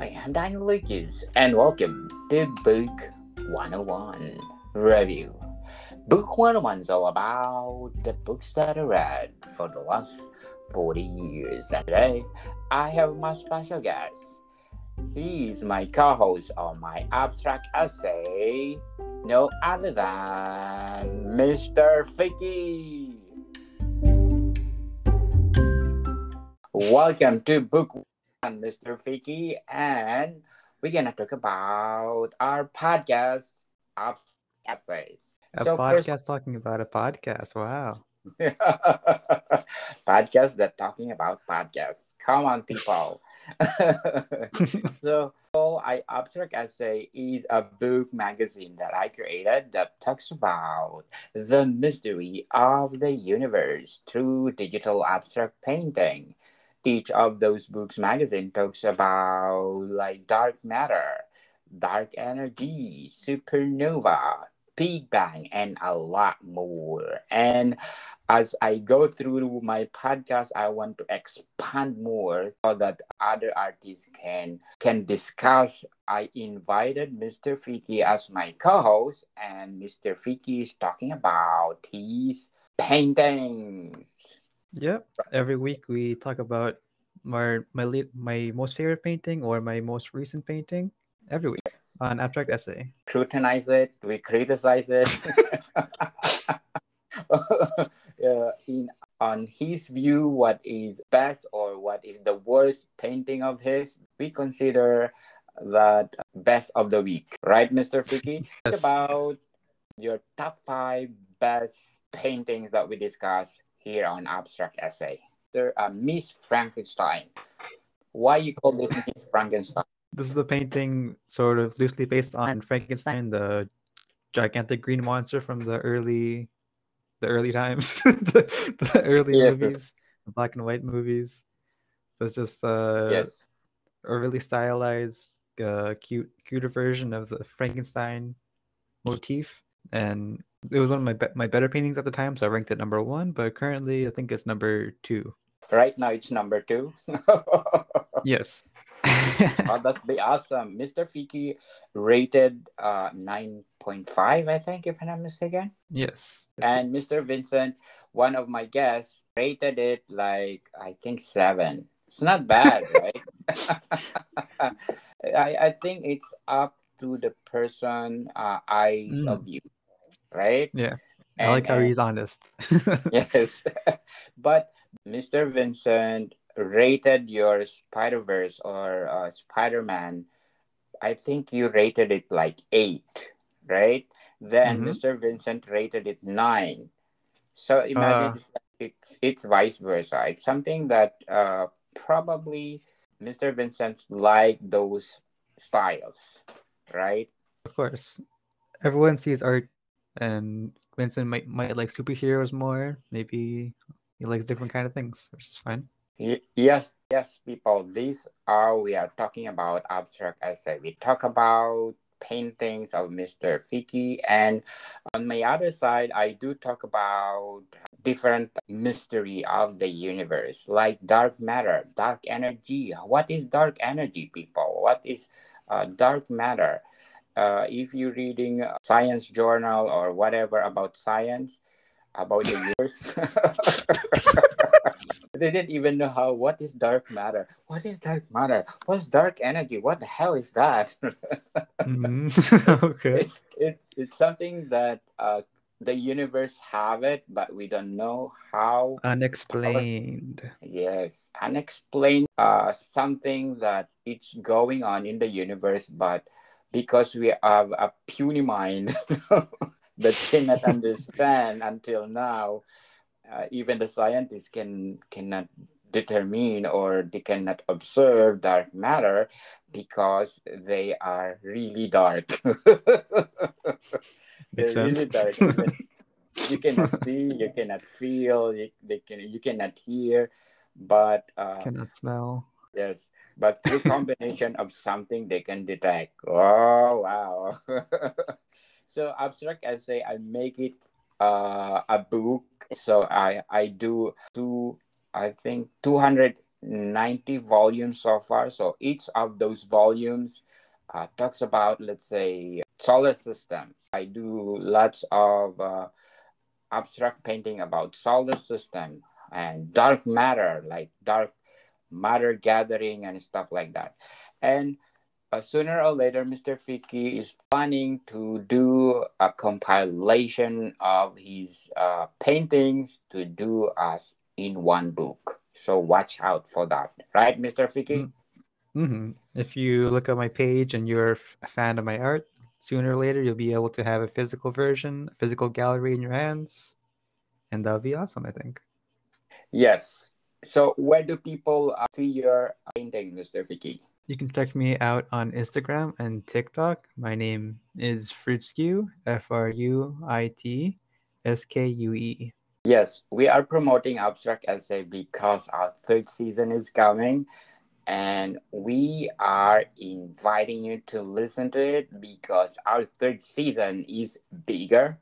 Hi, I'm Lucas, and welcome to Book 101 Review. Book 101 is all about the books that I read for the last 40 years. And today, I have my special guest. He is my co host on my abstract essay, no other than Mr. Fiki. Welcome to Book Mr. Fiki, and we're gonna talk about our podcast, Abstract Essay. A So podcast first- talking about a podcast. Wow. podcast that talking about podcasts. Come on, people. so, so I abstract essay is a book magazine that I created that talks about the mystery of the universe through digital abstract painting. Each of those books magazine talks about like dark matter, dark energy, supernova, Big Bang, and a lot more. And as I go through my podcast, I want to expand more so that other artists can can discuss. I invited Mr. Fiki as my co-host, and Mr. Fiki is talking about his paintings. Yep. Every week we talk about my my lead, my most favorite painting or my most recent painting. Every week on abstract essay. Scrutinize it, we criticize it. yeah, uh, in on his view, what is best or what is the worst painting of his, we consider that best of the week, right, Mr. Fiki? Yes. About your top five best paintings that we discuss here on Abstract Essay. There, uh, Miss Frankenstein. Why you call it Miss Frankenstein? This is a painting sort of loosely based on Frankenstein, the gigantic green monster from the early the early times. the, the early Yes. movies, the black and white movies. So it's just uh yes. a really stylized, uh, cute, cuter version of the Frankenstein motif, and it was one of my be- my better paintings at the time, so I ranked it number one. But currently, I think it's number two. Right now it's number two. Yes. oh, that's be awesome. Mr. Fiki rated uh 9.5, I think, if I'm not mistaken. yes. And Mr. Vincent, one of my guests, rated it like I think seven. It's not bad, right? I, I think it's up to the person uh, eyes Mm. of you, right? yeah, I like how he's honest. yes. but Mr. Vincent rated your Spider Verse or uh, Spider Man. I think you rated it like eight, right? Then Mhm. Mr. Vincent rated it nine. So imagine Uh. it's, it's it's vice versa. It's something that uh, probably Mr. Vincent liked those styles, right? of course, everyone sees art, and Vincent might might like superheroes more. Maybe he likes different kind of things, which is fine. Yes, yes, people. These are we are talking about abstract essay. We talk about paintings of Mr. Fiki, and on my other side, I do talk about different mystery of the universe, like dark matter, dark energy. What is dark energy, people? What is uh, dark matter? Uh, if you're reading a science journal or whatever about science, about the universe. they didn't even know how what is dark matter what is dark matter what's dark energy what the hell is that Mhm. okay. it's it's it's something that uh the universe have it but we don't know how Unexplained. yes unexplained uh something that it's going on in the universe but because we have a puny mind that cannot understand until now uh, even the scientists can cannot determine or they cannot observe dark matter because they are really dark Makes They're really dark. You cannot see you cannot feel you, they can you cannot hear but uh, Cannot smell. Yes, but through combination of something they can detect. Oh wow! so abstract essay, I make it uh, a book. So I I do two I think two hundred ninety volumes so far. So each of those volumes uh, talks about, let's say, solar system. I do lots of uh, abstract painting about solar system and dark matter, like dark matter gathering and stuff like that. And uh, sooner or later, Mr. Fiki is planning to do a compilation of his uh, paintings to do us in one book. So watch out for that, right, Mr. Fiki? Mm-hmm. If you look at my page and you're a fan of my art, sooner or later you'll be able to have a physical version, a physical gallery in your hands, and that'll be awesome. I think. Yes. So where do people uh, see your painting, Mr. Fiki? You can check me out on Instagram and TikTok. My name is Fruitskew, F R U I T S K U E. Yes, we are promoting Abstract Essay because our third season is coming and we are inviting you to listen to it because our third season is bigger,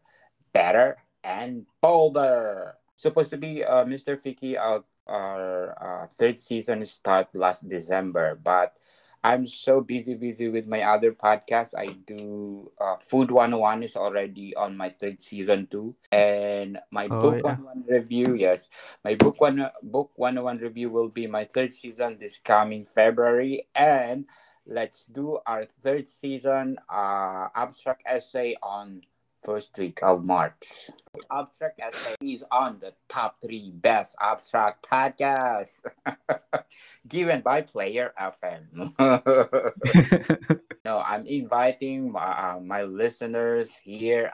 better, and bolder. Supposed to be uh, Mr. Fiki, our, our uh, third season start last December, but I'm so busy, busy with my other podcast. I do uh, Food 101 is already on my third season too. And my Oh, book yeah. 101 review, yes. My book one book 101 review will be my third season this coming February. And let's do our third season uh abstract essay on first week of March. Abstract essay is on the top three best abstract podcasts given by Player FM. no, I'm inviting my, uh, my listeners here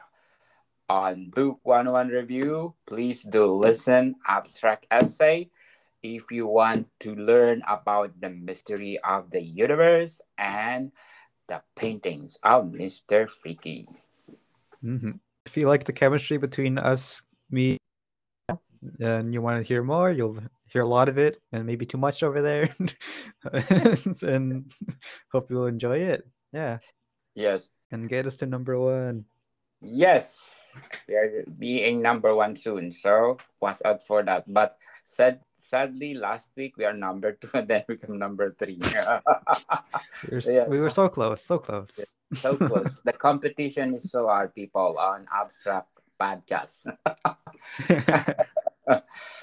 on Book 101 Review. Please do listen, Abstract Essay, if you want to learn about the mystery of the universe and the paintings of Mr. Fiki. Hmm If you like the chemistry between us, me, and you want to hear more, you'll hear a lot of it, and maybe too much over there. and hope you'll enjoy it. Yeah, Yes, and get us to number one. yes, we are being number one soon. So watch out for that. But sad, sadly, last week we are number two, and then we become number three. We were, Yeah. we were so close, so close. So close. the competition is so hard, people, on abstract podcasts.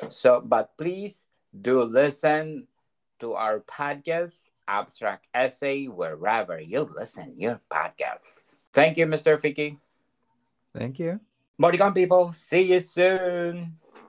so, but please do listen to our podcast, Abstract Essay, wherever you listen your podcasts. Thank you, Mr. Fiki. Thank you. To people. See you soon.